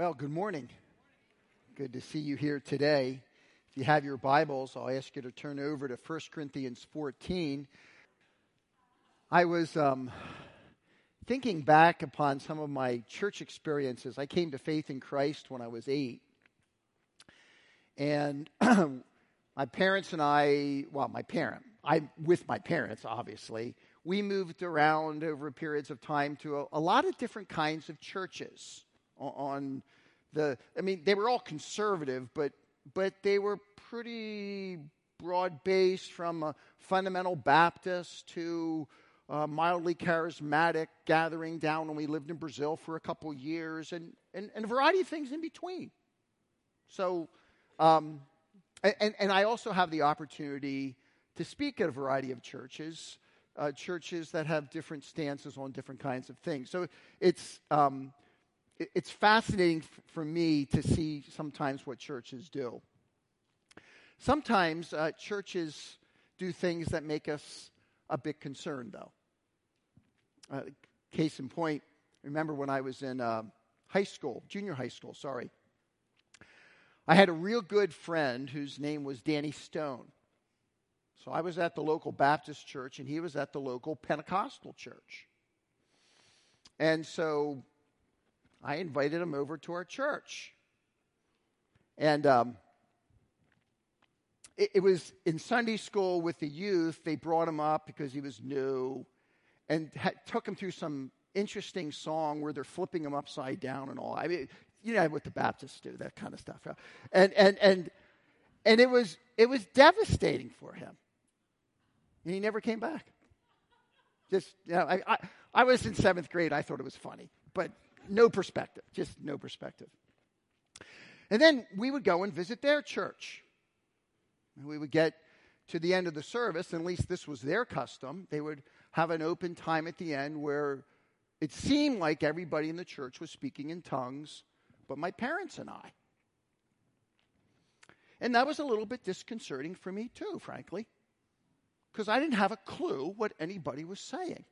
Well, good morning. Good to see you here today. If you have your Bibles, I'll ask you to turn over to 1 Corinthians 14. I was um, thinking back upon some of my church experiences. I came to faith in Christ when I was eight. And my parents and I, well, my parent, I with my parents, obviously, we moved around over periods of time to a, a lot of different kinds of churches on the I mean they were all conservative but but they were pretty broad based from a fundamental Baptist to mildly charismatic gathering down when we lived in Brazil for a couple years and, and, and a variety of things in between. So, um, and, and I also have the opportunity to speak at a variety of churches, uh, churches that have different stances on different kinds of things. So it's, um, it's fascinating for me to see sometimes what churches do. Sometimes uh, churches do things that make us a bit concerned, though. Uh, case in point, remember when I was in uh, high school, junior high school, sorry. I had a real good friend whose name was Danny Stone. So I was at the local Baptist church, and he was at the local Pentecostal church. And so I invited him over to our church. And um, it, it, was in Sunday school with the youth. They brought him up because he was new and ha- took him through some interesting song where they're flipping him upside down and all. I mean, you know what the Baptists do, that kind of stuff. And, and, and, and it, was, it was devastating for him. And he never came back. Just, you know, I, I, I was in seventh grade. I thought it was funny. But no perspective, just no perspective. And then we would go and visit their church. And we would get to the end of the service, at least this was their custom. They would have an open time at the end where it seemed like everybody in the church was speaking in tongues, but my parents and I. And that was a little bit disconcerting for me, too, frankly, because I didn't have a clue what anybody was saying.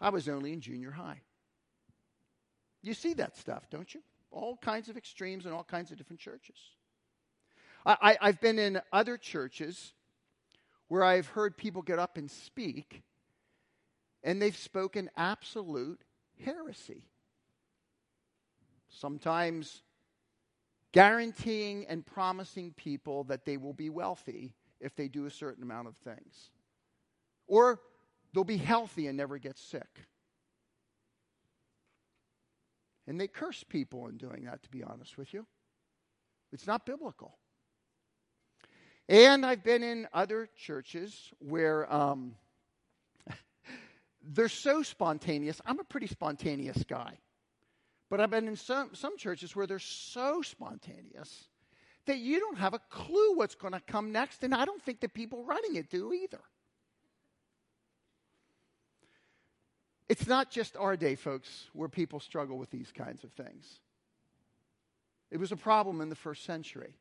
I was only in junior high. You see that stuff, don't you? All kinds of extremes in all kinds of different churches. I, have been in other churches where I've heard people get up and speak, and they've spoken absolute heresy. Sometimes guaranteeing and promising people that they will be wealthy if they do a certain amount of things. Or they'll be healthy and never get sick. And they curse people in doing that, to be honest with you. It's not biblical. And I've been in other churches where um, they're so spontaneous. I'm a pretty spontaneous guy. But I've been in some, some churches where they're so spontaneous that you don't have a clue what's going to come next. And I don't think the people running it do either. It's not just our day, folks, where people struggle with these kinds of things. It was a problem in the first century.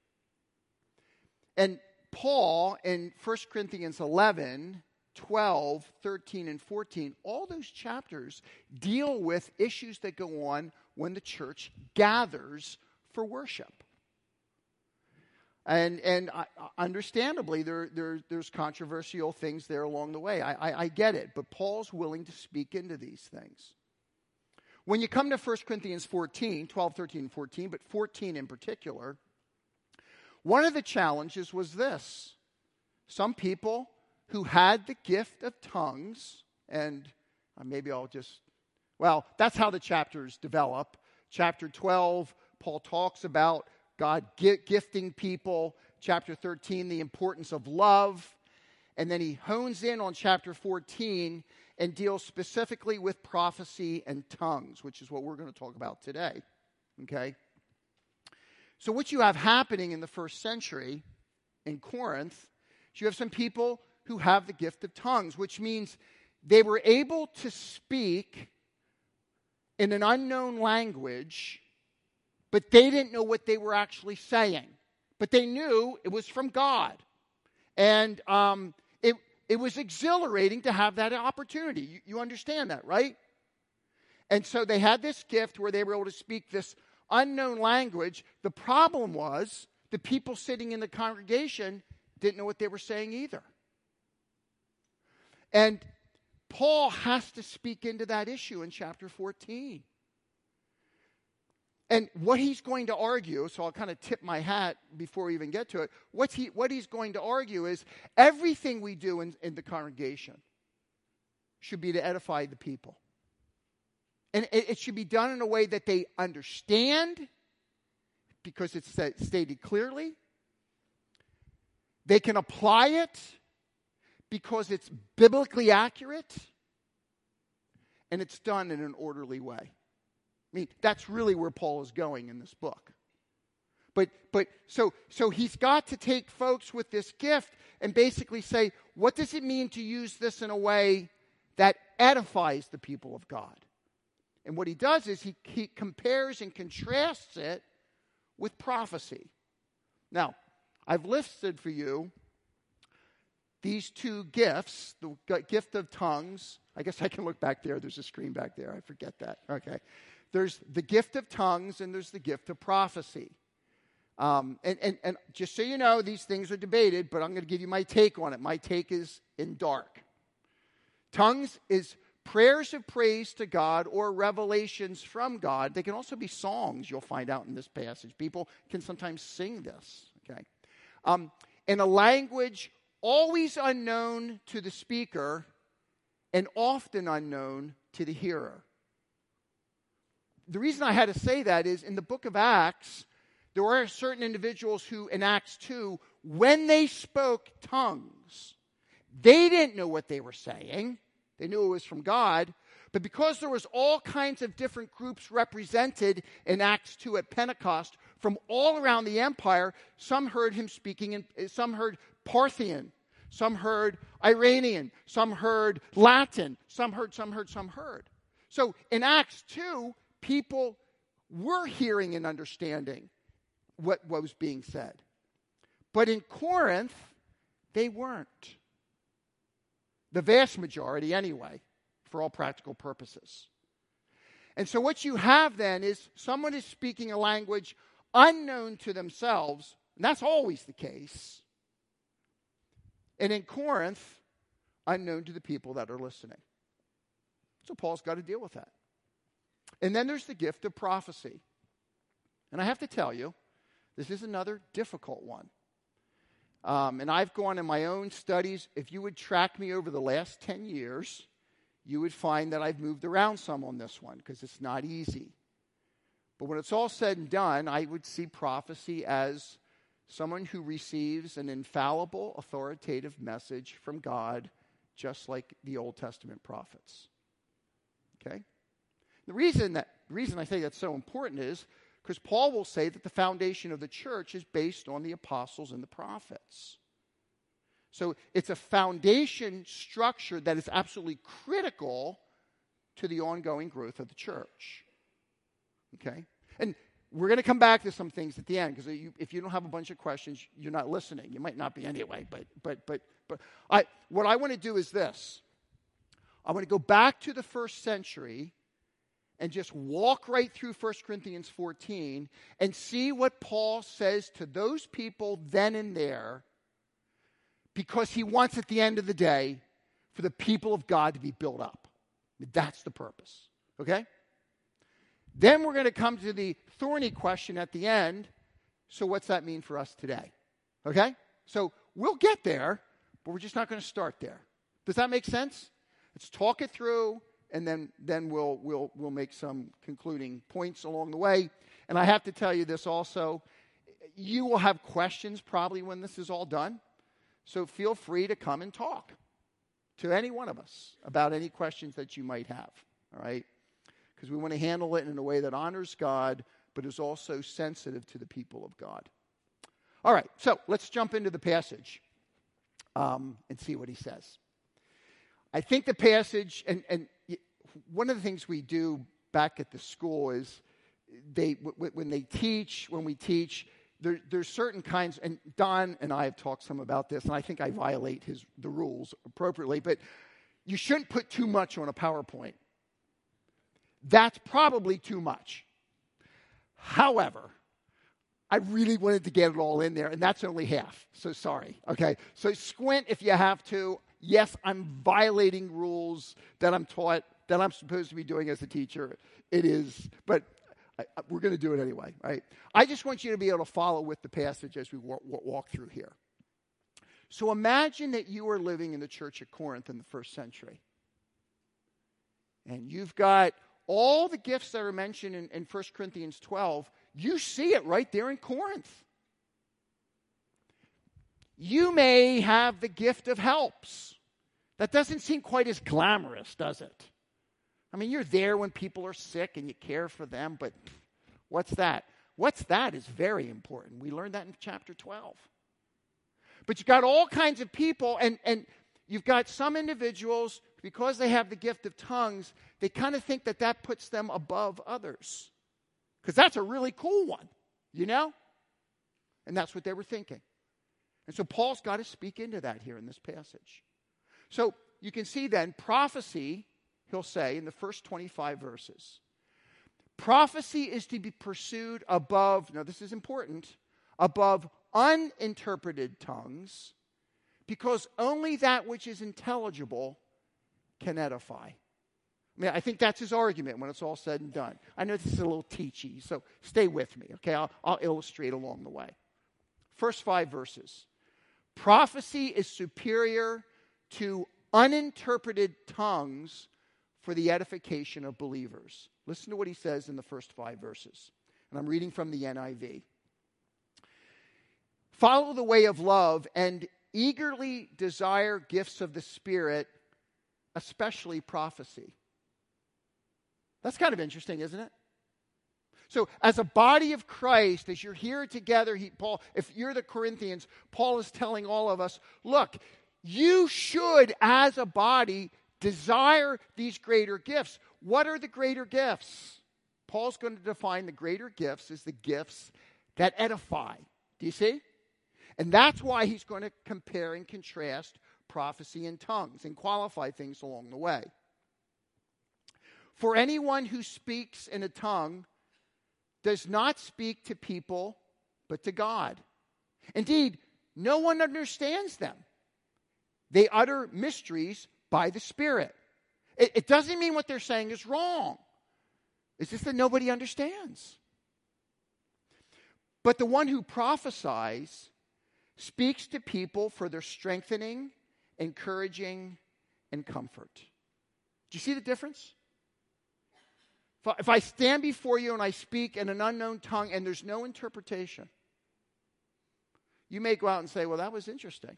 And Paul in 1 Corinthians 11, 12, 13, and 14, all those chapters deal with issues that go on when the church gathers for worship. And, and I, understandably, there, there, there's controversial things there along the way. I, I, I get it. But Paul's willing to speak into these things. When you come to 1 Corinthians 14, 12, 13, 14, but 14 in particular, one of the challenges was this. Some people who had the gift of tongues, and uh, maybe I'll just, well, that's how the chapters develop. Chapter 12, Paul talks about God gifting people. Chapter 13, the importance of love. And then he hones in on chapter 14 and deals specifically with prophecy and tongues, which is what we're going to talk about today. Okay? So, what you have happening in the first century in Corinth is you have some people who have the gift of tongues, which means they were able to speak in an unknown language but they didn't know what they were actually saying. But they knew it was from God. And um, it, it was exhilarating to have that opportunity. You, you understand that, right? And so they had this gift where they were able to speak this unknown language. The problem was the people sitting in the congregation didn't know what they were saying either. And Paul has to speak into that issue in chapter 14. And what he's going to argue, so I'll kind of tip my hat before we even get to it. What's he, what he's going to argue is everything we do in, in the congregation should be to edify the people. And it, it should be done in a way that they understand because it's stated clearly. They can apply it because it's biblically accurate. And it's done in an orderly way. I mean, that's really where Paul is going in this book. But but so so he's got to take folks with this gift and basically say, what does it mean to use this in a way that edifies the people of God? And what he does is he, he compares and contrasts it with prophecy. Now, I've listed for you these two gifts the gift of tongues. I guess I can look back there. There's a screen back there. I forget that. Okay there's the gift of tongues and there's the gift of prophecy. Um, and, and, and just so you know, these things are debated, but I'm going to give you my take on it. My take is in dark. Tongues is prayers of praise to God or revelations from God. They can also be songs, you'll find out in this passage. People can sometimes sing this, okay? Um, in a language always unknown to the speaker and often unknown to the hearer the reason I had to say that is in the book of Acts, there were certain individuals who, in Acts 2, when they spoke tongues, they didn't know what they were saying. They knew it was from God. But because there was all kinds of different groups represented in Acts 2 at Pentecost from all around the empire, some heard him speaking, in, some heard Parthian, some heard Iranian, some heard Latin, some heard, some heard, some heard. So in Acts 2, people were hearing and understanding what, what was being said. But in Corinth, they weren't. The vast majority, anyway, for all practical purposes. And so, what you have then is someone is speaking a language unknown to themselves, and that's always the case. And in Corinth, unknown to the people that are listening. So, Paul's got to deal with that. And then there's the gift of prophecy. And I have to tell you, this is another difficult one. Um, and I've gone in my own studies. If you would track me over the last 10 years, you would find that I've moved around some on this one because it's not easy. But when it's all said and done, I would see prophecy as someone who receives an infallible, authoritative message from God, just like the Old Testament prophets. Okay? The reason, that, reason I think that's so important is because Paul will say that the foundation of the church is based on the apostles and the prophets. So it's a foundation structure that is absolutely critical to the ongoing growth of the church. Okay? And we're going to come back to some things at the end because if you don't have a bunch of questions, you're not listening. You might not be anyway, but but but but I what I want to do is this. I want to go back to the first century and just walk right through 1 Corinthians 14 and see what Paul says to those people then and there because he wants at the end of the day for the people of God to be built up. That's the purpose. Okay? Then we're going to come to the thorny question at the end. So, what's that mean for us today? Okay? So, we'll get there, but we're just not going to start there. Does that make sense? Let's talk it through and then, then we'll, we'll, we'll make some concluding points along the way. And I have to tell you this also you will have questions probably when this is all done. So feel free to come and talk to any one of us about any questions that you might have, all right? Because we want to handle it in a way that honors God, but is also sensitive to the people of God. All right, so let's jump into the passage um, and see what he says. I think the passage, and, and one of the things we do back at the school is they w- when they teach, when we teach, there, there's certain kinds, and Don and I have talked some about this, and I think I violate his the rules appropriately, but you shouldn't put too much on a PowerPoint. that's probably too much. However, I really wanted to get it all in there, and that's only half. So sorry. Okay. So squint if you have to. Yes, I'm violating rules that I'm taught, that I'm supposed to be doing as a teacher. It is, but I, we're going to do it anyway, right? I just want you to be able to follow with the passage as we walk, walk through here. So imagine that you are living in the church at Corinth in the first century. And you've got all the gifts that are mentioned in, in 1 Corinthians 12, you see it right there in Corinth. You may have the gift of helps. That doesn't seem quite as glamorous, does it? I mean, you're there when people are sick and you care for them, but what's that? What's that is very important. We learned that in chapter 12. But you've got all kinds of people, and, and you've got some individuals because they have the gift of tongues, they kind of think that that puts them above others. Because that's a really cool one, you know? And that's what they were thinking. And so Paul's got to speak into that here in this passage. So you can see then, prophecy, he'll say in the first 25 verses, prophecy is to be pursued above, now this is important, above uninterpreted tongues, because only that which is intelligible can edify. I mean, I think that's his argument when it's all said and done. I know this is a little teachy, so stay with me, okay? I'll, I'll illustrate along the way. First five verses. Prophecy is superior to uninterpreted tongues for the edification of believers. Listen to what he says in the first five verses. And I'm reading from the NIV. Follow the way of love and eagerly desire gifts of the Spirit especially prophecy. That's kind of interesting, isn't it? So, as a body of Christ, as you're here together, he, Paul, if you're the Corinthians, Paul is telling all of us look, you should, as a body, desire these greater gifts. What are the greater gifts? Paul's going to define the greater gifts as the gifts that edify. Do you see? And that's why he's going to compare and contrast prophecy and tongues and qualify things along the way. For anyone who speaks in a tongue does not speak to people, but to God. Indeed, no one understands them. They utter mysteries by the Spirit. It, it, doesn't mean what they're saying is wrong, it's just that nobody understands. But the one who prophesies speaks to people for their strengthening encouraging, and comfort. Do you see the difference? If I stand before you and I speak in an unknown tongue and there's no interpretation, you may go out and say, Well, that was interesting.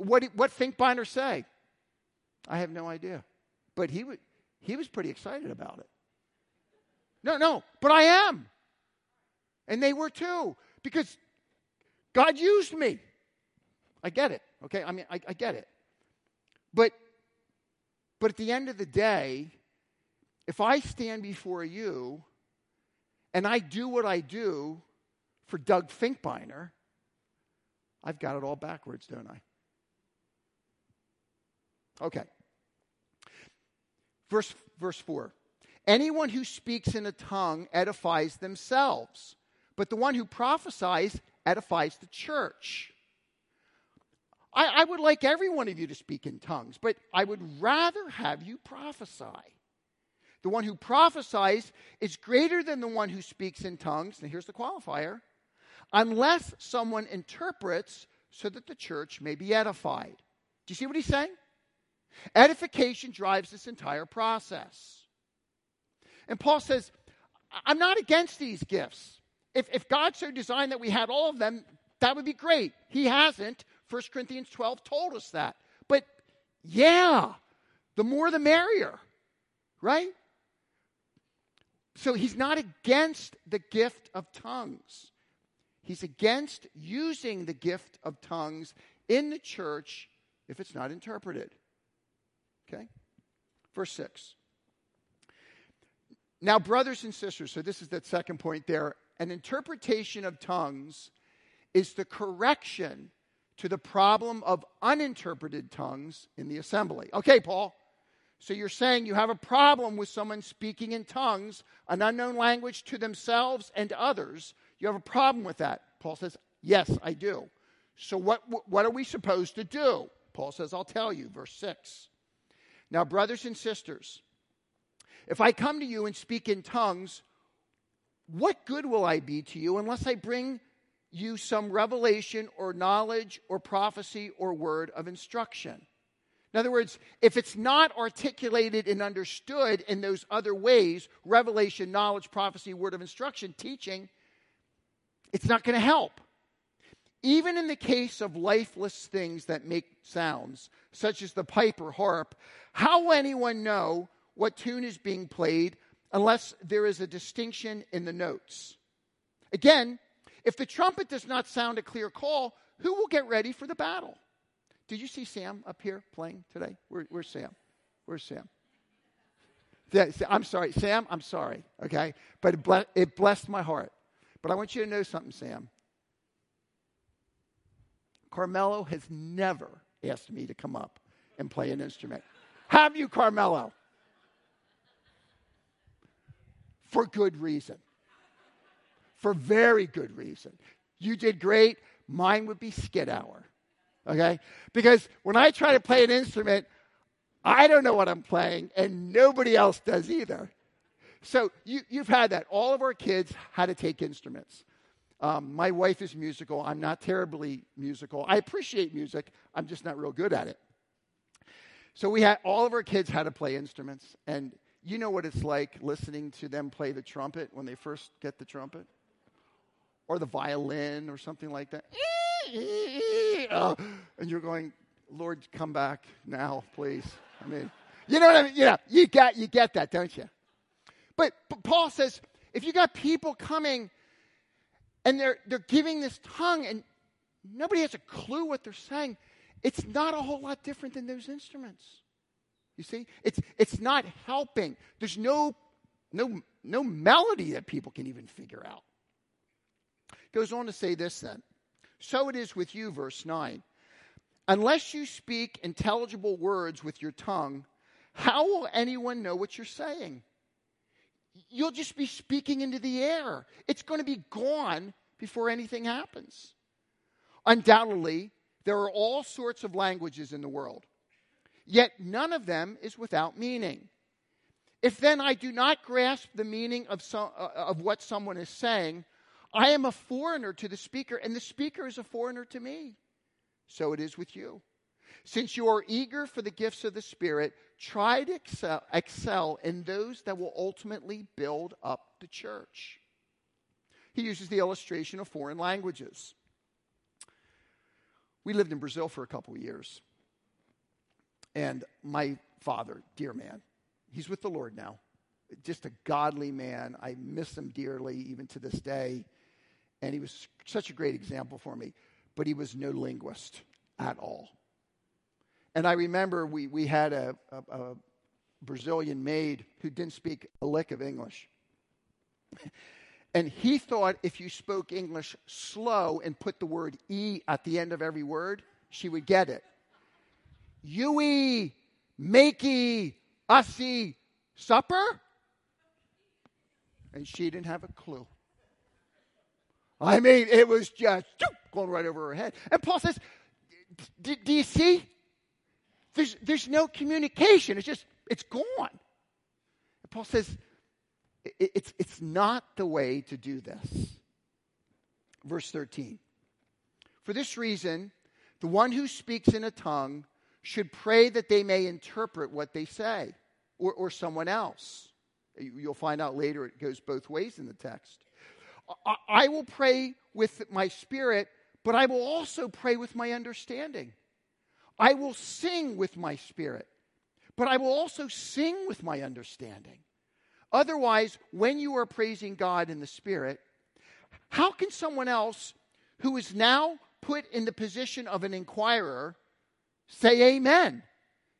What what Finkbeiner say? I have no idea. But he, he was pretty excited about it. No, no, but I am. And they were too, because God used me. I get it. Okay, I mean, I, I get it. But, but at the end of the day, if I stand before you and I do what I do for Doug Finkbeiner, I've got it all backwards, don't I? Okay. Verse, verse 4 Anyone who speaks in a tongue edifies themselves, but the one who prophesies edifies the church. I, I would like every one of you to speak in tongues, but I would rather have you prophesy. The one who prophesies is greater than the one who speaks in tongues. Now, here's the qualifier unless someone interprets so that the church may be edified. Do you see what he's saying? Edification drives this entire process. And Paul says, I'm not against these gifts. If, if God so designed that we had all of them, that would be great. He hasn't. 1 Corinthians 12 told us that. But yeah, the more the merrier, right? So he's not against the gift of tongues. He's against using the gift of tongues in the church if it's not interpreted. Okay? Verse 6. Now, brothers and sisters, so this is that second point there. An interpretation of tongues is the correction to the problem of uninterpreted tongues in the assembly. Okay, Paul. So you're saying you have a problem with someone speaking in tongues, an unknown language to themselves and others. You have a problem with that. Paul says, Yes, I do. So what, what are we supposed to do? Paul says, I'll tell you. Verse 6. Now, brothers and sisters, if I come to you and speak in tongues, what good will I be to you unless I bring you some revelation or knowledge or prophecy or word of instruction? In other words, if it's not articulated and understood in those other ways revelation, knowledge, prophecy, word of instruction, teaching it's not going to help. Even in the case of lifeless things that make sounds, such as the pipe or harp, how will anyone know what tune is being played unless there is a distinction in the notes? Again, if the trumpet does not sound a clear call, who will get ready for the battle? Did you see Sam up here playing today? Where, where's Sam? Where's Sam? I'm sorry, Sam, I'm sorry, okay? But it blessed my heart. But I want you to know something, Sam. Carmelo has never asked me to come up and play an instrument. Have you, Carmelo? For good reason. For very good reason. You did great. Mine would be skid hour. Okay? Because when I try to play an instrument, I don't know what I'm playing, and nobody else does either. So you, have had that. All of our kids had to take instruments. Um, my wife is musical. I'm not terribly musical. I appreciate music. I'm just not real good at it. So we had all of our kids had to play instruments, and you know what it's like listening to them play the trumpet when they first get the trumpet, or the violin, or something like that. and you're going, Lord, come back now, please. I mean, you know what I mean? Yeah, you got you get that, don't you? But, but Paul says if you got people coming and they're, they're giving this tongue and nobody has a clue what they're saying, it's not a whole lot different than those instruments. You see? It's, it's not helping. There's no, no, no melody that people can even figure out. Goes on to say this then. So it is with you, verse 9. Unless you speak intelligible words with your tongue, how will anyone know what you're saying? You'll just be speaking into the air. It's going to be gone before anything happens. Undoubtedly, there are all sorts of languages in the world, yet none of them is without meaning. If then I do not grasp the meaning of, some, uh, of what someone is saying, I am a foreigner to the speaker, and the speaker is a foreigner to me. So it is with you. Since you are eager for the gifts of the Spirit, try to excel, excel in those that will ultimately build up the church. He uses the illustration of foreign languages. We lived in Brazil for a couple of years. And my father, dear man, he's with the Lord now. Just a godly man. I miss him dearly, even to this day. And he was such a great example for me. But he was no linguist at all. And I remember we, we had a, a, a Brazilian maid who didn't speak a lick of English. And he thought if you spoke English slow and put the word E at the end of every word, she would get it. Yui, makey, usy, supper? And she didn't have a clue. I mean, it was just going right over her head. And Paul says, Do you see? There's, there's no communication. It's just, it's gone. And Paul says, it, it's, it's not the way to do this. Verse 13. For this reason, the one who speaks in a tongue should pray that they may interpret what they say, or, or someone else. You'll find out later it goes both ways in the text. I, I will pray with my spirit, but I will also pray with my understanding. I will sing with my spirit, but I will also sing with my understanding. Otherwise, when you are praising God in the spirit, how can someone else who is now put in the position of an inquirer say amen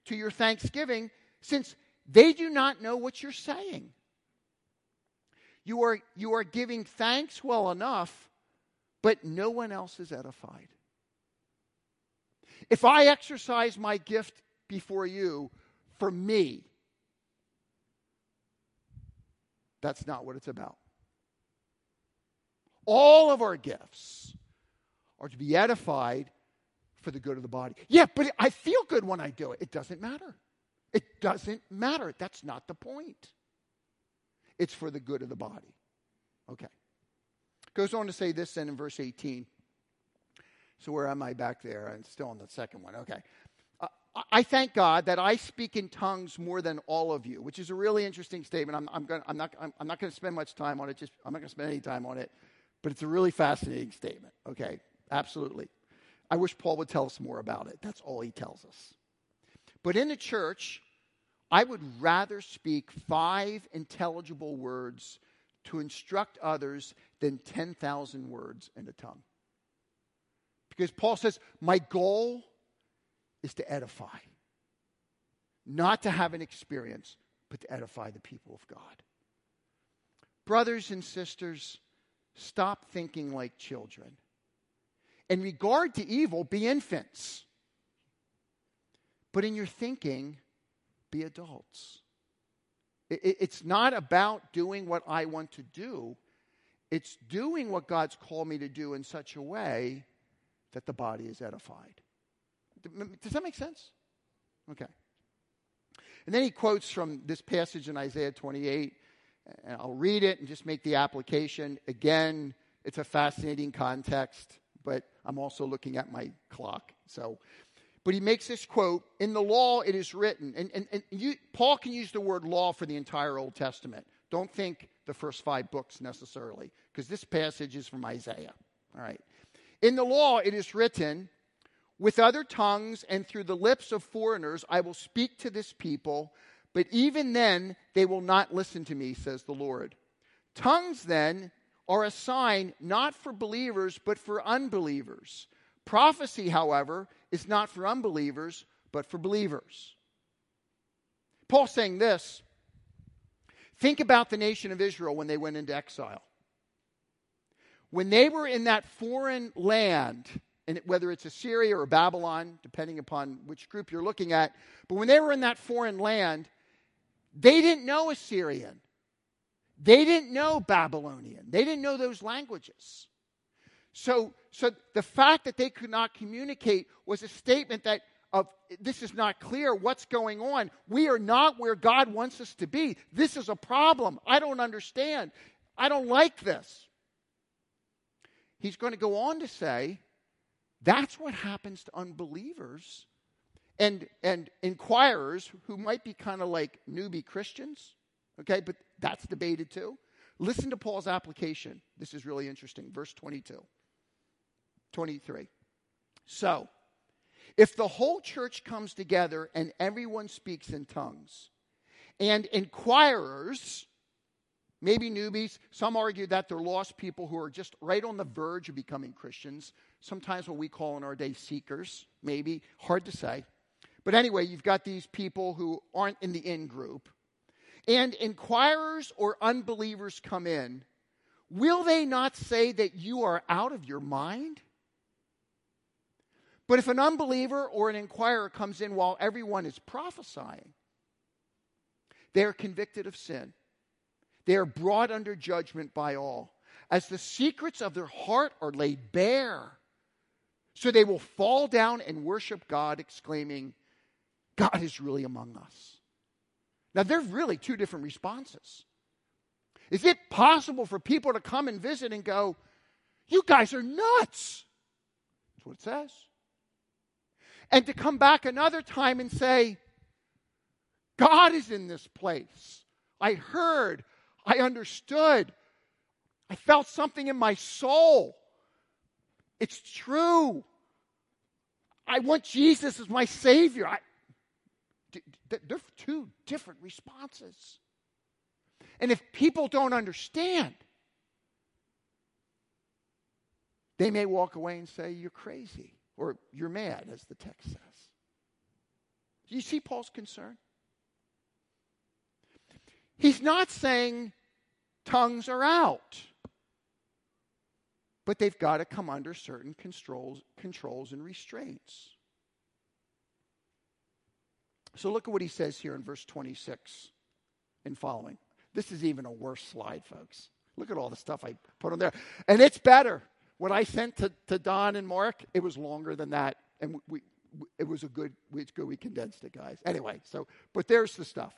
to your thanksgiving since they do not know what you're saying? You are, you are giving thanks well enough, but no one else is edified. If I exercise my gift before you for me, that's not what it's about. All of our gifts are to be edified for the good of the body. Yeah, but I feel good when I do it. It doesn't matter. It doesn't matter. That's not the point. It's for the good of the body. Okay. Goes on to say this then in verse 18. So where am I back there? I'm still on the second one. Okay. Uh, I thank God that I speak in tongues more than all of you, which is a really interesting statement. I'm, I'm, gonna, I'm not, I'm, I'm not going to spend much time on it. Just I'm not going to spend any time on it, but it's a really fascinating statement. Okay, absolutely. I wish Paul would tell us more about it. That's all he tells us. But in the church, I would rather speak five intelligible words to instruct others than 10,000 words in a tongue. Because Paul says, My goal is to edify, not to have an experience, but to edify the people of God. Brothers and sisters, stop thinking like children. In regard to evil, be infants. But in your thinking, be adults. It's not about doing what I want to do. It's doing what God's called me to do in such a way that the body is edified. Does that make sense? Okay. And then he quotes from this passage in Isaiah 28, and I'll read it and just make the application. Again, it's a fascinating context, but I'm also looking at my clock. So but he makes this quote In the law it is written, and, and, and you, Paul can use the word law for the entire Old Testament. Don't think the first five books necessarily, because this passage is from Isaiah. All right. In the law it is written, With other tongues and through the lips of foreigners I will speak to this people, but even then they will not listen to me, says the Lord. Tongues then are a sign not for believers, but for unbelievers. Prophecy, however, is not for unbelievers, but for believers. Paul's saying this think about the nation of Israel when they went into exile. When they were in that foreign land, and whether it's Assyria or Babylon, depending upon which group you're looking at, but when they were in that foreign land, they didn't know Assyrian. They didn't know Babylonian. They didn't know those languages. So, so the fact that they could not communicate was a statement that of this is not clear what's going on. We are not where God wants us to be. This is a problem. I don't understand. I don't like this. He's going to go on to say that's what happens to unbelievers and and inquirers who might be kind of like newbie Christians. Okay, but that's debated too. Listen to Paul's application. This is really interesting. Verse 22. 23. So, if the whole church comes together and everyone speaks in tongues, and inquirers, maybe newbies, some argue that they're lost people who are just right on the verge of becoming Christians, sometimes what we call in our day seekers, maybe, hard to say. But anyway, you've got these people who aren't in the in group. And inquirers or unbelievers come in, will they not say that you are out of your mind? But if an unbeliever or an inquirer comes in while everyone is prophesying, they are convicted of sin. They are brought under judgment by all, as the secrets of their heart are laid bare. So they will fall down and worship God, exclaiming, God is really among us. Now, there's really two different responses. Is it possible for people to come and visit and go, You guys are nuts? That's what it says and to come back another time and say, God is in this place. I heard, I understood, I felt something in my soul. It's true. I want Jesus as my Savior. I, they're two different responses. And if people don't understand, they may walk away and say, You're crazy or you're mad, as the text says. Do you see Paul's concern? He's not saying tongues are out, but they've got to come under certain controls, controls and restraints. So look at what he says here in verse 26 and following. This is even a worse slide, folks. Look at all the stuff I put on there. And it's better. What I sent to, to Don and Mark, it was longer than that. And we, we it was a good, it's good we condensed it, guys. Anyway, so, but there's the stuff.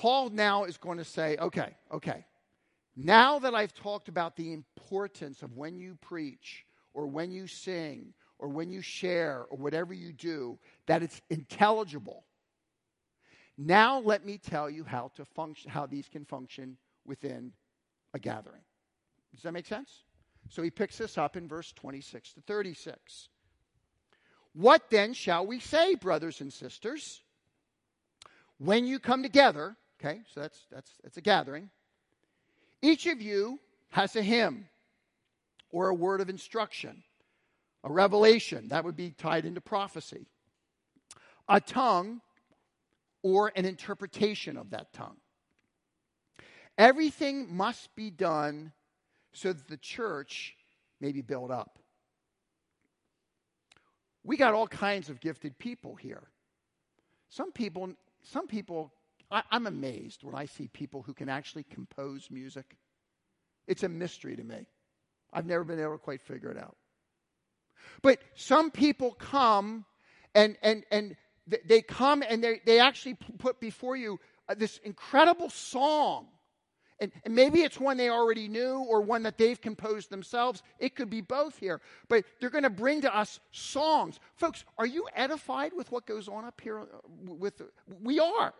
Paul now is going to say, okay, okay, now that I've talked about the importance of when you preach or when you sing or when you share or whatever you do, that it's intelligible. Now let me tell you how to function how these can function within a gathering. Does that make sense? So he picks this up in verse 26 to 36. What then shall we say, brothers and sisters? When you come together, okay, so that's that's that's a gathering. Each of you has a hymn or a word of instruction, a revelation, that would be tied into prophecy, a tongue or an interpretation of that tongue. Everything must be done so that the church may be built up. We got all kinds of gifted people here. Some people, some people, I, I'm amazed when I see people who can actually compose music. It's a mystery to me. I've never been able to quite figure it out. But some people come and, and, and they come and they, they actually put before you uh, this incredible song. And, and, maybe it's one they already knew or one that they've composed themselves. It could be both here. But they're going to bring to us songs. Folks, are you edified with what goes on up here? Uh, with We are.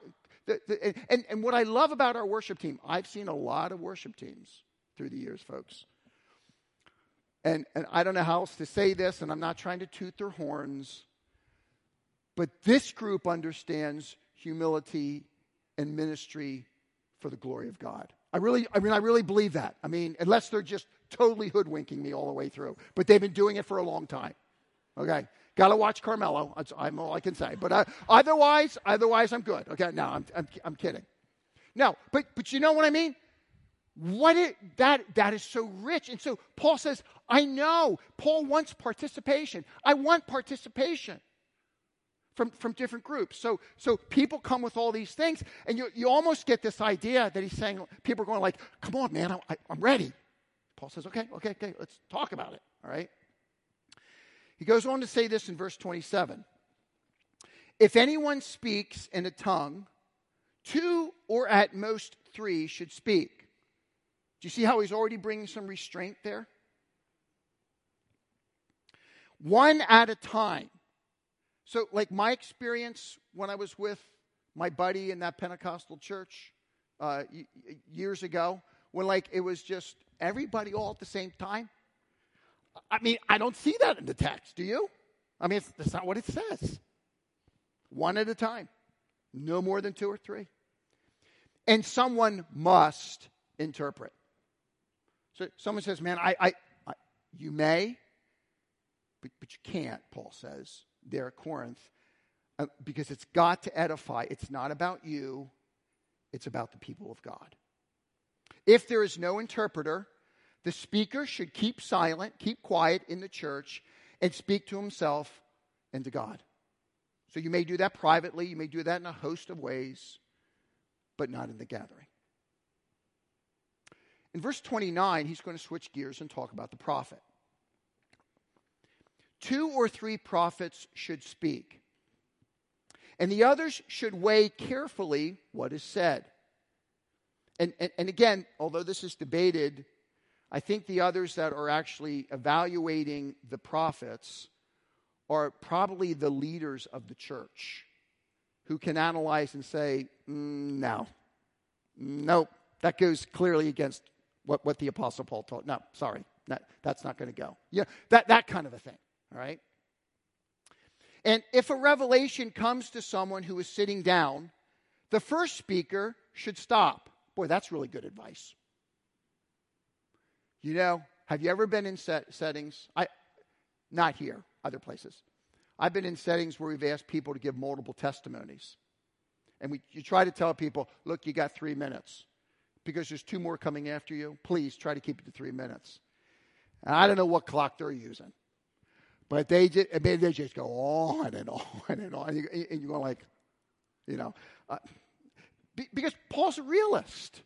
The, the, and, and what I love about our worship team, I've seen a lot of worship teams through the years, folks. And, and I don't know how else to say this, and I'm not trying to toot their horns. But this group understands humility and ministry for the glory of God. I really, I mean, I really believe that. I mean, unless they're just totally hoodwinking me all the way through. But they've been doing it for a long time. Okay. Got to watch Carmelo. That's I'm all I can say. But uh, otherwise, otherwise, I'm good. Okay. No, I'm, I'm, I'm kidding. No, but, but you know what I mean? What it, that, that is so rich. And so Paul says, I know. Paul wants participation. I want participation from, from different groups. So, so people come with all these things, and you, you almost get this idea that he's saying, people are going like, come on, man, I, I'm ready. Paul says, okay, okay, okay, let's talk about it, all right? He goes on to say this in verse 27. If anyone speaks in a tongue, two or at most three should speak. Do you see how he's already bringing some restraint there? One at a time. So, like my experience when I was with my buddy in that Pentecostal church uh, years ago, when like it was just everybody all at the same time. I mean, I don't see that in the text. Do you? I mean, that's not what it says. One at a time, no more than two or three. And someone must interpret. So someone says, "Man, I, I, I you may, but, but you can't." Paul says there at Corinth uh, because it's got to edify. It's not about you, it's about the people of God. If there is no interpreter, the speaker should keep silent, keep quiet in the church, and speak to himself and to God. So you may do that privately, you may do that in a host of ways, but not in the gathering. In verse 29, he's going to switch gears and talk about the prophet. Two or three prophets should speak, and the others should weigh carefully what is said. And, and, and again, although this is debated, I think the others that are actually evaluating the prophets are probably the leaders of the church who can analyze and say, mm, no, nope, that goes clearly against what, what the Apostle Paul taught. No, sorry, that, that's not going to go. Yeah, that, that kind of a thing. All right? And if a revelation comes to someone who is sitting down, the first speaker should stop. Boy, that's really good advice. You know, have you ever been in set settings? I, not here, other places. I've been in settings where we've asked people to give multiple testimonies. And we, you try to tell people, look, you got three minutes because there's two more coming after you. Please try to keep it to three minutes. And I don't know what clock they're using. But they just, I mean, they just go on and on and on. And, you, are like, you know, uh, because Paul's a realist.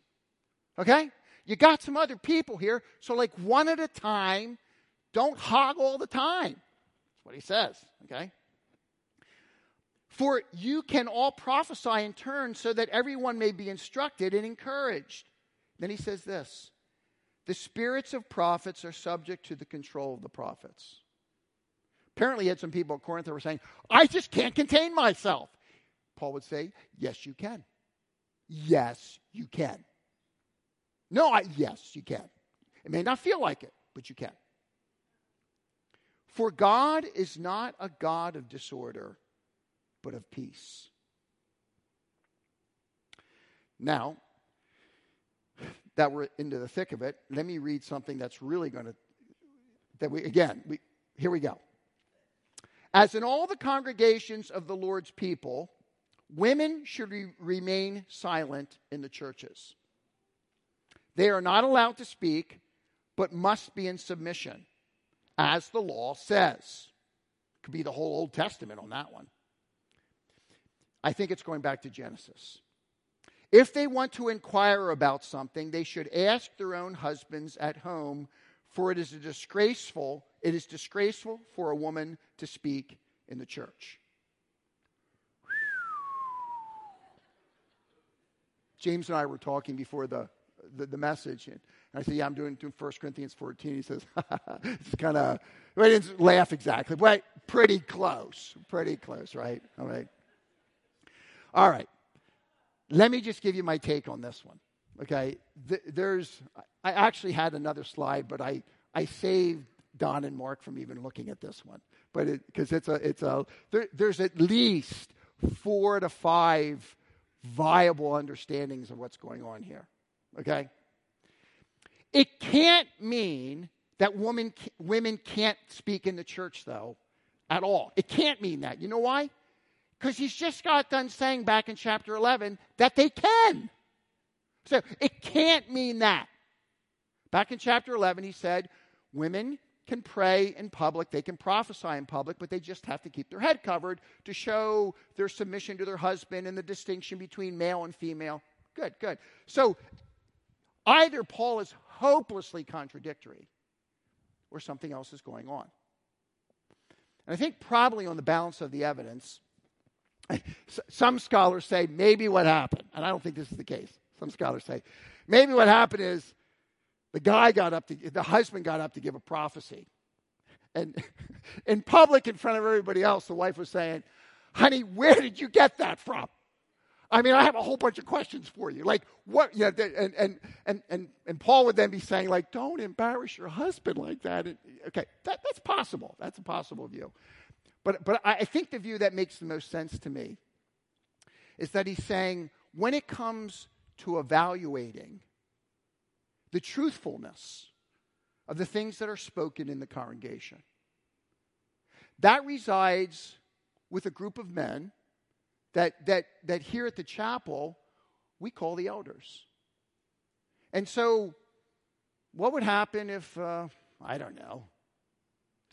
Okay? You got some other people here, so like one at a time, don't hog all the time. That's what he says. Okay? For you can all prophesy in turn so that everyone may be instructed and encouraged. Then he says this the spirits of prophets are subject to the control of the prophets. Apparently, he had some people at Corinth that were saying, I just can't contain myself. Paul would say, Yes, you can. Yes, you can. No, I, yes, you can. It may not feel like it, but you can. For God is not a God of disorder, but of peace. Now, that we're into the thick of it, let me read something that's really going to, that we, again, we, here we go. As in all the congregations of the Lord's people, women should re- remain silent in the churches. They are not allowed to speak, but must be in submission, as the law says. Could be the whole Old Testament on that one. I think it's going back to Genesis. If they want to inquire about something, they should ask their own husbands at home, for it is disgraceful, it is disgraceful for a woman to speak in the church. James and I were talking before the, the, the message, and I said, Yeah, I'm doing, doing 1 Corinthians 14. He says, It's kind of, I didn't laugh exactly, but pretty close. Pretty close, right? All right. All right. Let me just give you my take on this one. Okay, there's, I actually had another slide, but I, I saved Don and Mark from even looking at this one. But because it, it's a, it's a, there, there's at least four to five viable understandings of what's going on here. Okay? It can't mean that woman, women can't speak in the church, though, at all. It can't mean that. You know why? Because he's just got done saying back in chapter 11 that they can. So it can't mean that. Back in chapter 11, he said, Women can pray in public, they can prophesy in public, but they just have to keep their head covered to show their submission to their husband and the distinction between male and female. Good, good. So either Paul is hopelessly contradictory or something else is going on. And I think probably on the balance of the evidence, some scholars say maybe what happened, and I don't think this is the case. Some scholars say maybe what happened is the guy got up to, the husband got up to give a prophecy. And in public, in front of everybody else, the wife was saying, Honey, where did you get that from? I mean, I have a whole bunch of questions for you. Like, what, you know, and, and, and, and, and Paul would then be saying, like, don't embarrass your husband like that. And, okay, that, that's possible. That's a possible view. But, but I think the view that makes the most sense to me is that he's saying when it comes to evaluating the truthfulness of the things that are spoken in the congregation, that resides with a group of men that, that, that here at the chapel we call the elders. And so, what would happen if, uh, I don't know,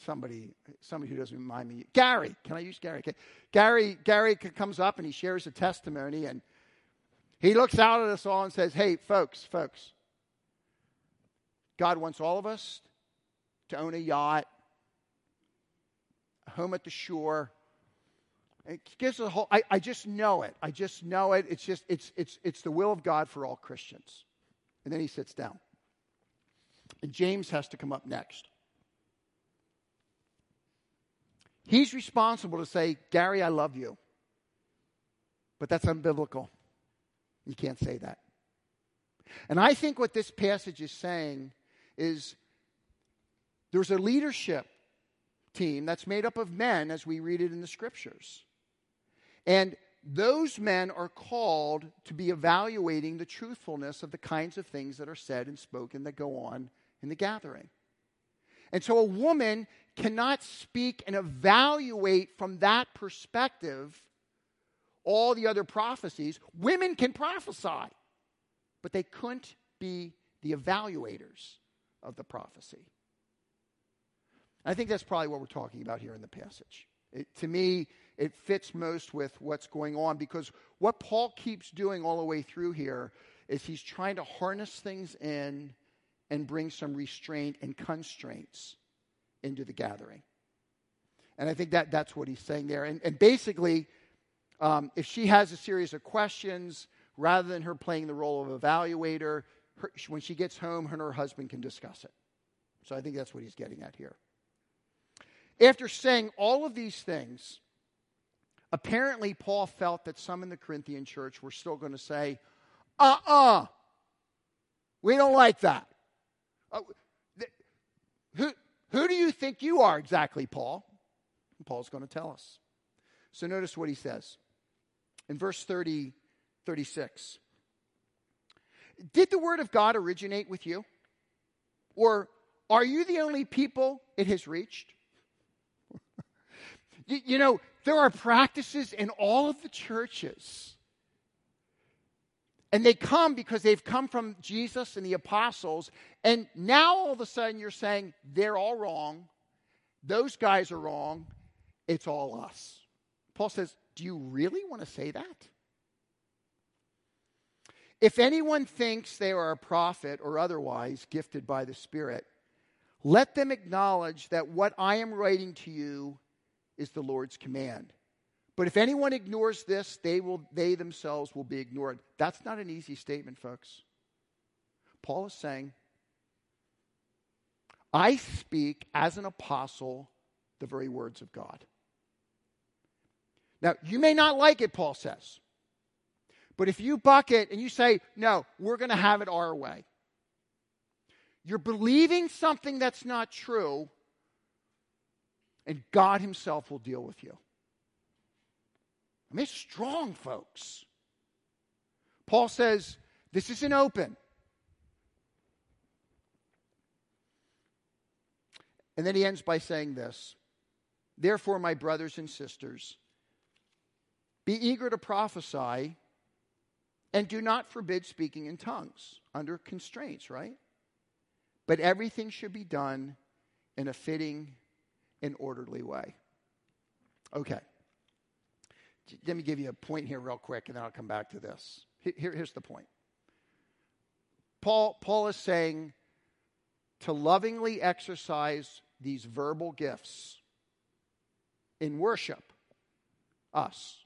somebody somebody who doesn't remind me gary can i use gary okay. gary gary comes up and he shares a testimony and he looks out at us all and says hey folks folks god wants all of us to own a yacht a home at the shore it gives a whole I, I just know it i just know it it's just it's it's it's the will of god for all christians and then he sits down and james has to come up next He's responsible to say, Gary, I love you. But that's unbiblical. You can't say that. And I think what this passage is saying is there's a leadership team that's made up of men as we read it in the scriptures. And those men are called to be evaluating the truthfulness of the kinds of things that are said and spoken that go on in the gathering. And so a woman cannot speak and evaluate from that perspective all the other prophecies. Women can prophesy, but they couldn't be the evaluators of the prophecy. I think that's probably what we're talking about here in the passage. It, to me, it fits most with what's going on because what Paul keeps doing all the way through here is he's trying to harness things in and bring some restraint and constraints into the gathering. And I think that that's what he's saying there. And, and basically, um, if she has a series of questions, rather than her playing the role of evaluator, her, when she gets home, her and her husband can discuss it. So I think that's what he's getting at here. After saying all of these things, apparently Paul felt that some in the Corinthian church were still going to say, uh uh-uh, uh, we don't like that. Uh, th- who, who do you think you are exactly, Paul? And Paul's going to tell us. So notice what he says in verse 30, 36. Did the word of God originate with you? Or are you the only people it has reached? you know, there are practices in all of the churches. And they come because they've come from Jesus and the apostles. And now all of a sudden you're saying they're all wrong. Those guys are wrong. It's all us. Paul says, Do you really want to say that? If anyone thinks they are a prophet or otherwise gifted by the Spirit, let them acknowledge that what I am writing to you is the Lord's command. But if anyone ignores this, they, will, they themselves will be ignored. That's not an easy statement, folks. Paul is saying, I speak as an apostle the very words of God. Now, you may not like it, Paul says. But if you buck it and you say, no, we're going to have it our way, you're believing something that's not true, and God Himself will deal with you. I mean, it's strong, folks. Paul says, this isn't open. And then he ends by saying this Therefore, my brothers and sisters, be eager to prophesy and do not forbid speaking in tongues under constraints, right? But everything should be done in a fitting and orderly way. Okay. Let me give you a point here, real quick, and then I'll come back to this. Here, here's the point Paul, Paul is saying to lovingly exercise these verbal gifts in worship, us,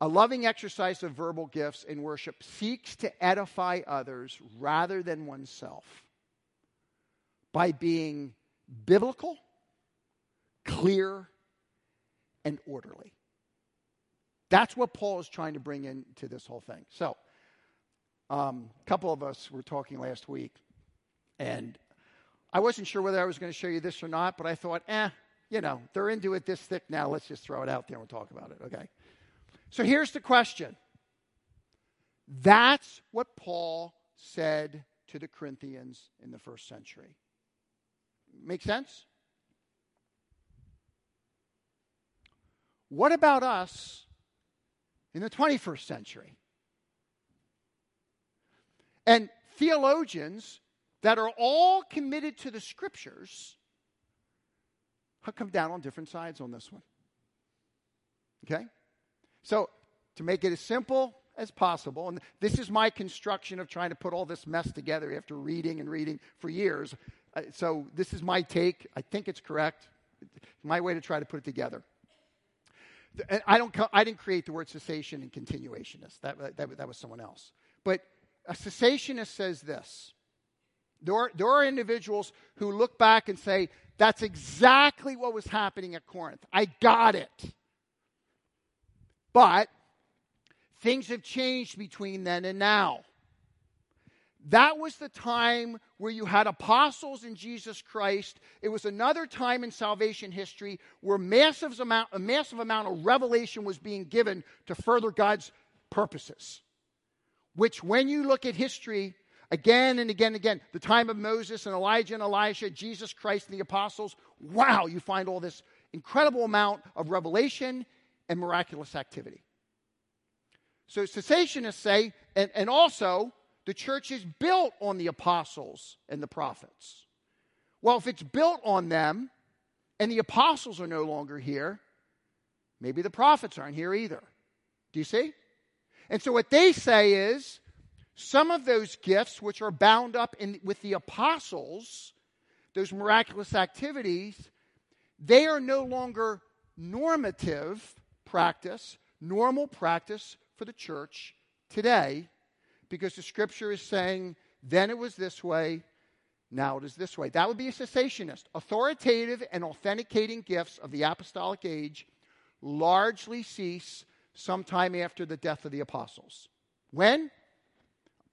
a loving exercise of verbal gifts in worship seeks to edify others rather than oneself by being biblical, clear, and orderly. That's what Paul is trying to bring into this whole thing. So, um, a couple of us were talking last week, and I wasn't sure whether I was going to show you this or not, but I thought, eh, you know, they're into it this thick now. Let's just throw it out there and we'll talk about it, okay? So here's the question that's what Paul said to the Corinthians in the first century. Make sense? What about us in the 21st century? And theologians that are all committed to the scriptures have come down on different sides on this one. Okay? So, to make it as simple as possible, and this is my construction of trying to put all this mess together after reading and reading for years. So, this is my take. I think it's correct. My way to try to put it together. I, don't, I didn't create the word cessation and continuationist. That, that, that was someone else. But a cessationist says this there are, there are individuals who look back and say, that's exactly what was happening at Corinth. I got it. But things have changed between then and now. That was the time where you had apostles in Jesus Christ. It was another time in salvation history where massive amount, a massive amount of revelation was being given to further God's purposes. Which, when you look at history again and again and again, the time of Moses and Elijah and Elisha, Jesus Christ and the apostles, wow, you find all this incredible amount of revelation and miraculous activity. So cessationists say, and, and also, the church is built on the apostles and the prophets. Well, if it's built on them and the apostles are no longer here, maybe the prophets aren't here either. Do you see? And so what they say is some of those gifts which are bound up in, with the apostles, those miraculous activities, they are no longer normative practice, normal practice for the church today, because the scripture is saying, then it was this way, now it is this way. That would be a cessationist. Authoritative and authenticating gifts of the apostolic age largely cease sometime after the death of the apostles. When?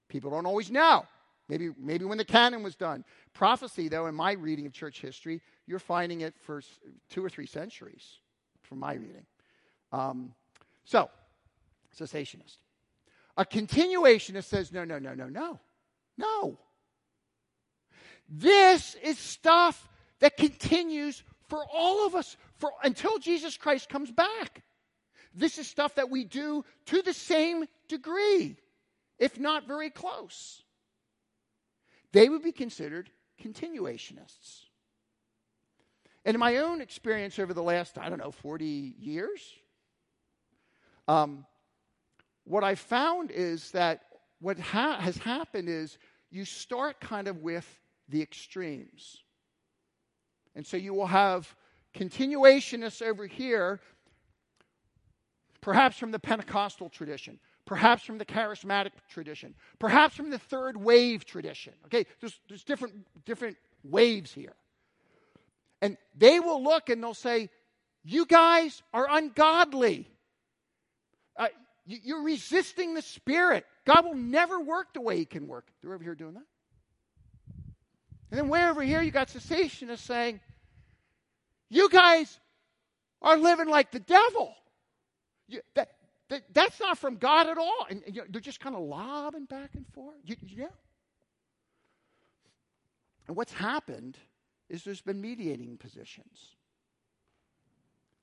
People don't always know. Maybe, maybe when the canon was done. Prophecy, though, in my reading of church history, you're finding it for two or three centuries, from my reading. Um, so, cessationist. A continuationist says, no, no, no, no, no. No. This is stuff that continues for all of us for until Jesus Christ comes back. This is stuff that we do to the same degree, if not very close. They would be considered continuationists. And in my own experience over the last, I don't know, 40 years, um, what I found is that what ha- has happened is you start kind of with the extremes. And so you will have continuationists over here, perhaps from the Pentecostal tradition, perhaps from the charismatic tradition, perhaps from the third wave tradition. Okay, there's, there's different, different waves here. And they will look and they'll say, You guys are ungodly. Uh, you're resisting the Spirit. God will never work the way He can work. They're over here doing that. And then way over here, you got cessationists saying, You guys are living like the devil. You, that, that, that's not from God at all. And, and they're just kind of lobbing back and forth. You, know? And what's happened is there's been mediating positions.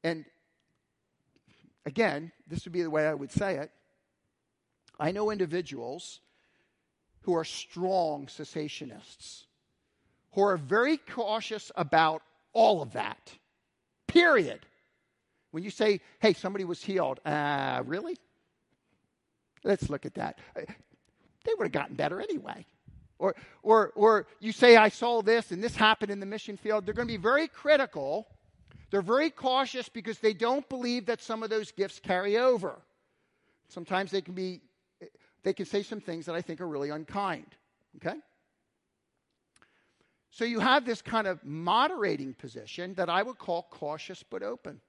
And again, this would be the way I would say it. I know individuals who are strong cessationists who are very cautious about all of that. Period. When you say, hey, somebody was healed, uh, really? Let's look at that. They would have gotten better anyway. Or, or, or you say, I saw this and this happened in the mission field. They're going to be very critical. They're very cautious because they don't believe that some of those gifts carry over. Sometimes they can be, they can say some things that I think are really unkind. Okay? So you have this kind of moderating position that I would call cautious but open.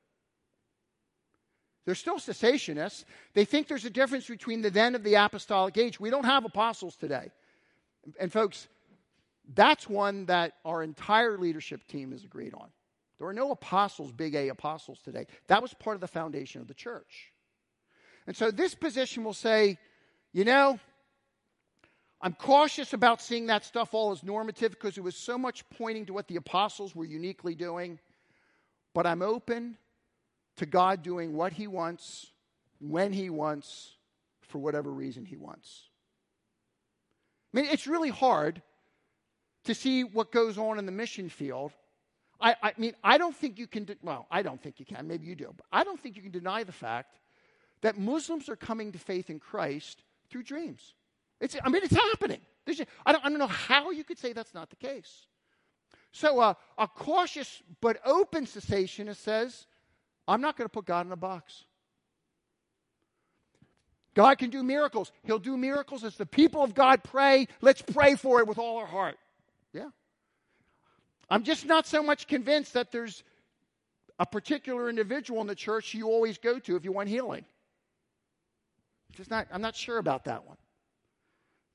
They're still cessationists. They think there's a difference between the then of the apostolic age. We don't have apostles today. And folks, that's one that our entire leadership team has agreed on. There are no apostles, big A apostles today. That was part of the foundation of the church. And so this position will say, you know, I'm cautious about seeing that stuff all as normative because it was so much pointing to what the apostles were uniquely doing. But I'm open to God doing what He wants, when He wants, for whatever reason He wants. I mean, it's really hard to see what goes on in the mission field. I, I mean, I don't think you can, de- well, I don't think you can, maybe you do, but I don't think you can deny the fact that Muslims are coming to faith in Christ through dreams. It's, I mean, it's happening. Just, I, don't, I don't know how you could say that's not the case. So, uh, a cautious but open cessationist says, I'm not going to put God in a box. God can do miracles. He'll do miracles as the people of God pray. Let's pray for it with all our heart. Yeah. I'm just not so much convinced that there's a particular individual in the church you always go to if you want healing. Just not, I'm not sure about that one.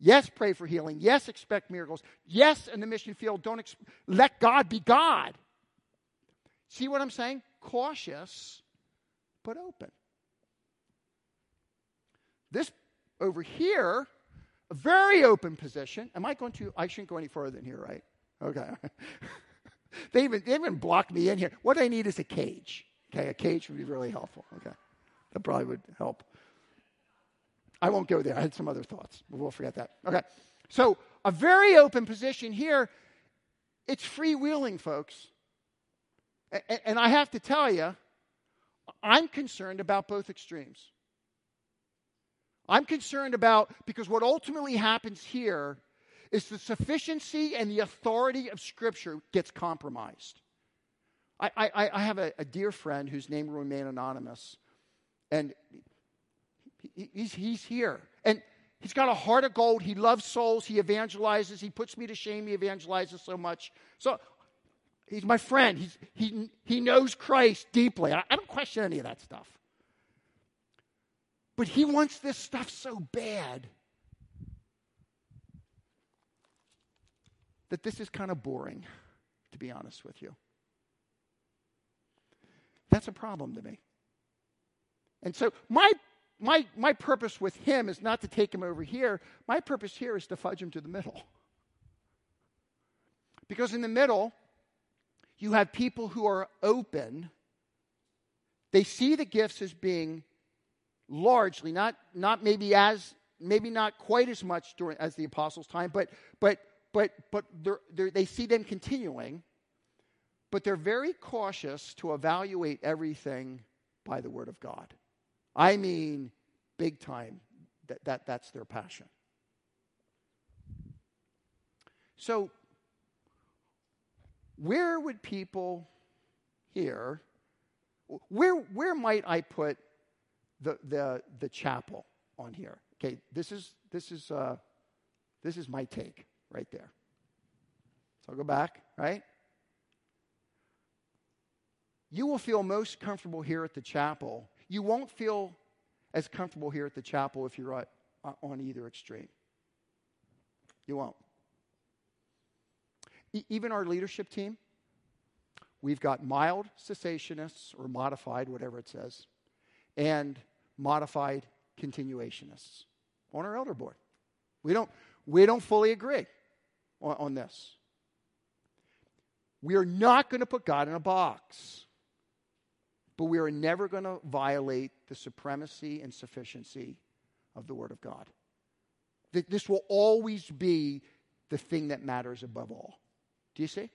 Yes, pray for healing. Yes, expect miracles. Yes, in the mission field, don't let God be God. See what I'm saying? Cautious, but open. This over here, a very open position. Am I going to? I shouldn't go any further than here, right? Okay. they even they even blocked me in here. What I need is a cage. Okay, a cage would be really helpful. Okay, that probably would help. I won't go there. I had some other thoughts, but we'll forget that. Okay. So, a very open position here. It's freewheeling, folks. And, and I have to tell you, I'm concerned about both extremes. I'm concerned about because what ultimately happens here is the sufficiency and the authority of Scripture gets compromised. I, I, I have a, a, dear friend whose name will remain anonymous, and he, he's, he's here. And he's got a heart of gold. He loves souls. He evangelizes. He puts me to shame. He evangelizes so much. So he's my friend. He's, he, he knows Christ deeply. I, I don't question any of that stuff. But he wants this stuff so bad that this is kind of boring, to be honest with you. That's a problem to me. And so my my my purpose with him is not to take him over here. My purpose here is to fudge him to the middle. Because in the middle, you have people who are open. They see the gifts as being largely, not, not maybe as maybe not quite as much during as the apostles' time, but but but but they're, they're, they see them continuing but they're very cautious to evaluate everything by the Word of God. I mean, big time. That, that, that's their passion. So, where would people here, where, where might I put the, the, the chapel on here? Okay, this is, this, is, uh, this is my take right there. So I'll go back, right? you will feel most comfortable here at the chapel. You won't feel as comfortable here at the chapel if you're on either extreme. You won't. E- even our leadership team, we've got mild cessationists or modified, whatever it says, and modified continuationists on our elder board. We don't, we don't fully agree on, on this. We are not going to put God in a box but we are never going to violate the supremacy and sufficiency of the Word of God. This will always be the thing that matters above all. Do you see?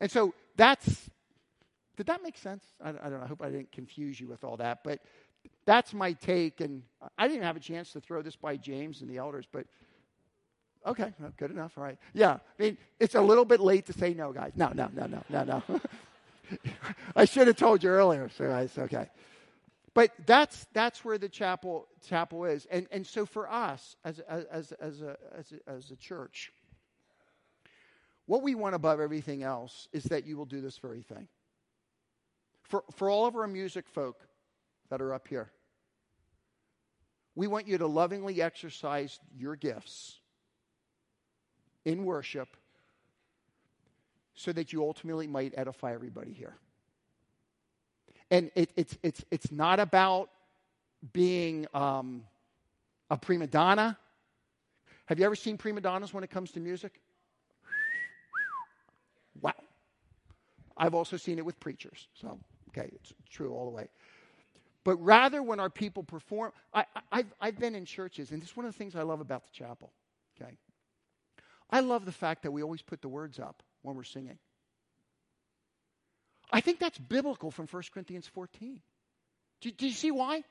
And so that's, did that make sense? I, I don't know. I hope I didn't confuse you with all that, but that's my take. And I didn't have a chance to throw this by James and the elders, but okay, good enough. All right. Yeah, I mean, it's a little bit late to say no, guys. No, no, no, no, no, no. I should have told you earlier, so it's okay. But that's, that's where the chapel, chapel is. And, and so for us as, as, as, a, as, a, as a church, what we want above everything else is that you will do this very thing. For, for all of our music folk that are up here, we want you to lovingly exercise your gifts in worship so that you ultimately might edify everybody here. And it, it's, it's, it's not about being um, a prima donna. Have you ever seen prima donnas when it comes to music? Wow. I've also seen it with preachers. So, okay, it's true all the way. But rather, when our people perform, I, have I've been in churches, and this is one of the things I love about the chapel. Okay. I love the fact that we always put the words up when we're singing. I think that's biblical from 1 Corinthians 14. Do, do, you see why?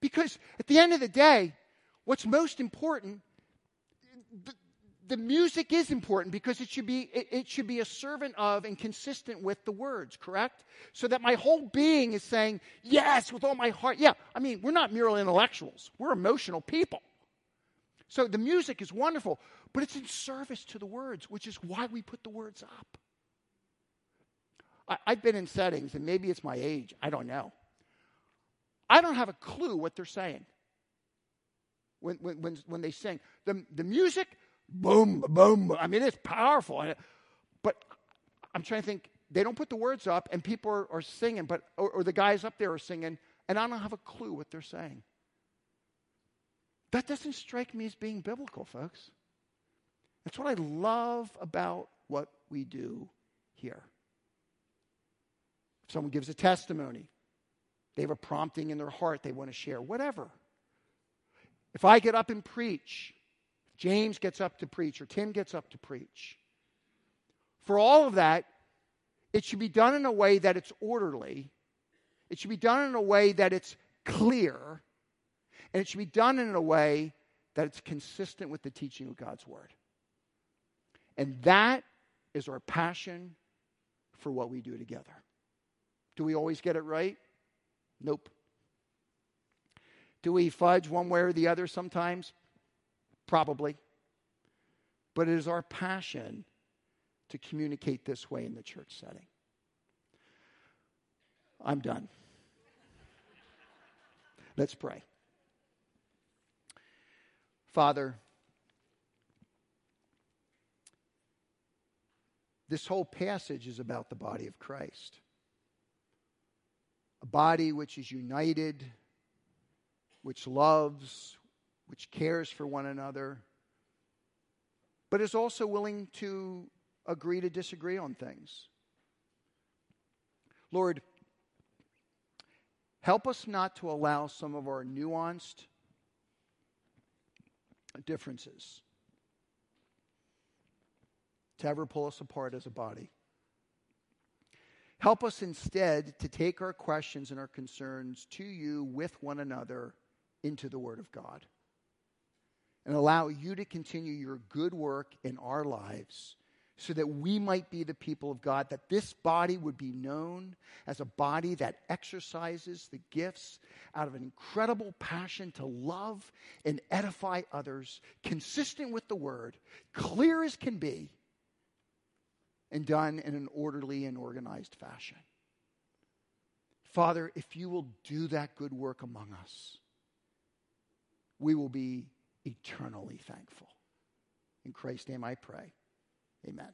Because at the end of the day, what's most important, the, the music is important because it should be it, it should be a servant of and consistent with the words, correct? So that my whole being is saying, yes, with all my heart. Yeah, I mean, we're not merely intellectuals. We're emotional people. So the music is wonderful, but it's in service to the words, which is why we put the words up. I, I've been in settings, and maybe it's my age, I don't know. I don't have a clue what they're saying when, when, when, when they sing. The, the music, boom, boom, I mean, it's powerful. But I'm trying to think, they don't put the words up, and people are, are singing, but or, or the guys up there are singing, and I don't have a clue what they're saying. That doesn't strike me as being biblical, folks. That's what I love about what we do here. If someone gives a testimony, they have a prompting in their heart they want to share, whatever. If I get up and preach, James gets up to preach, or Tim gets up to preach, for all of that, it should be done in a way that it's orderly, it should be done in a way that it's clear, and it should be done in a way that it's consistent with the teaching of God's Word. And that is our passion for what we do together. Do we always get it right? Nope. Do we fudge one way or the other sometimes? Probably. But it is our passion to communicate this way in the church setting. I'm done. Let's pray. Father, this whole passage is about the body of Christ. A body which is united, which loves, which cares for one another, but is also willing to agree to disagree on things. Lord, help us not to allow some of our nuanced differences to ever pull us apart as a body. Help us instead to take our questions and our concerns to you with one another into the Word of God and allow you to continue your good work in our lives so that we might be the people of God, that this body would be known as a body that exercises the gifts out of an incredible passion to love and edify others, consistent with the word, clear as can be, and done in an orderly and organized fashion. Father, if you will do that good work among us, we will be eternally thankful. In Christ's name I pray. Amen.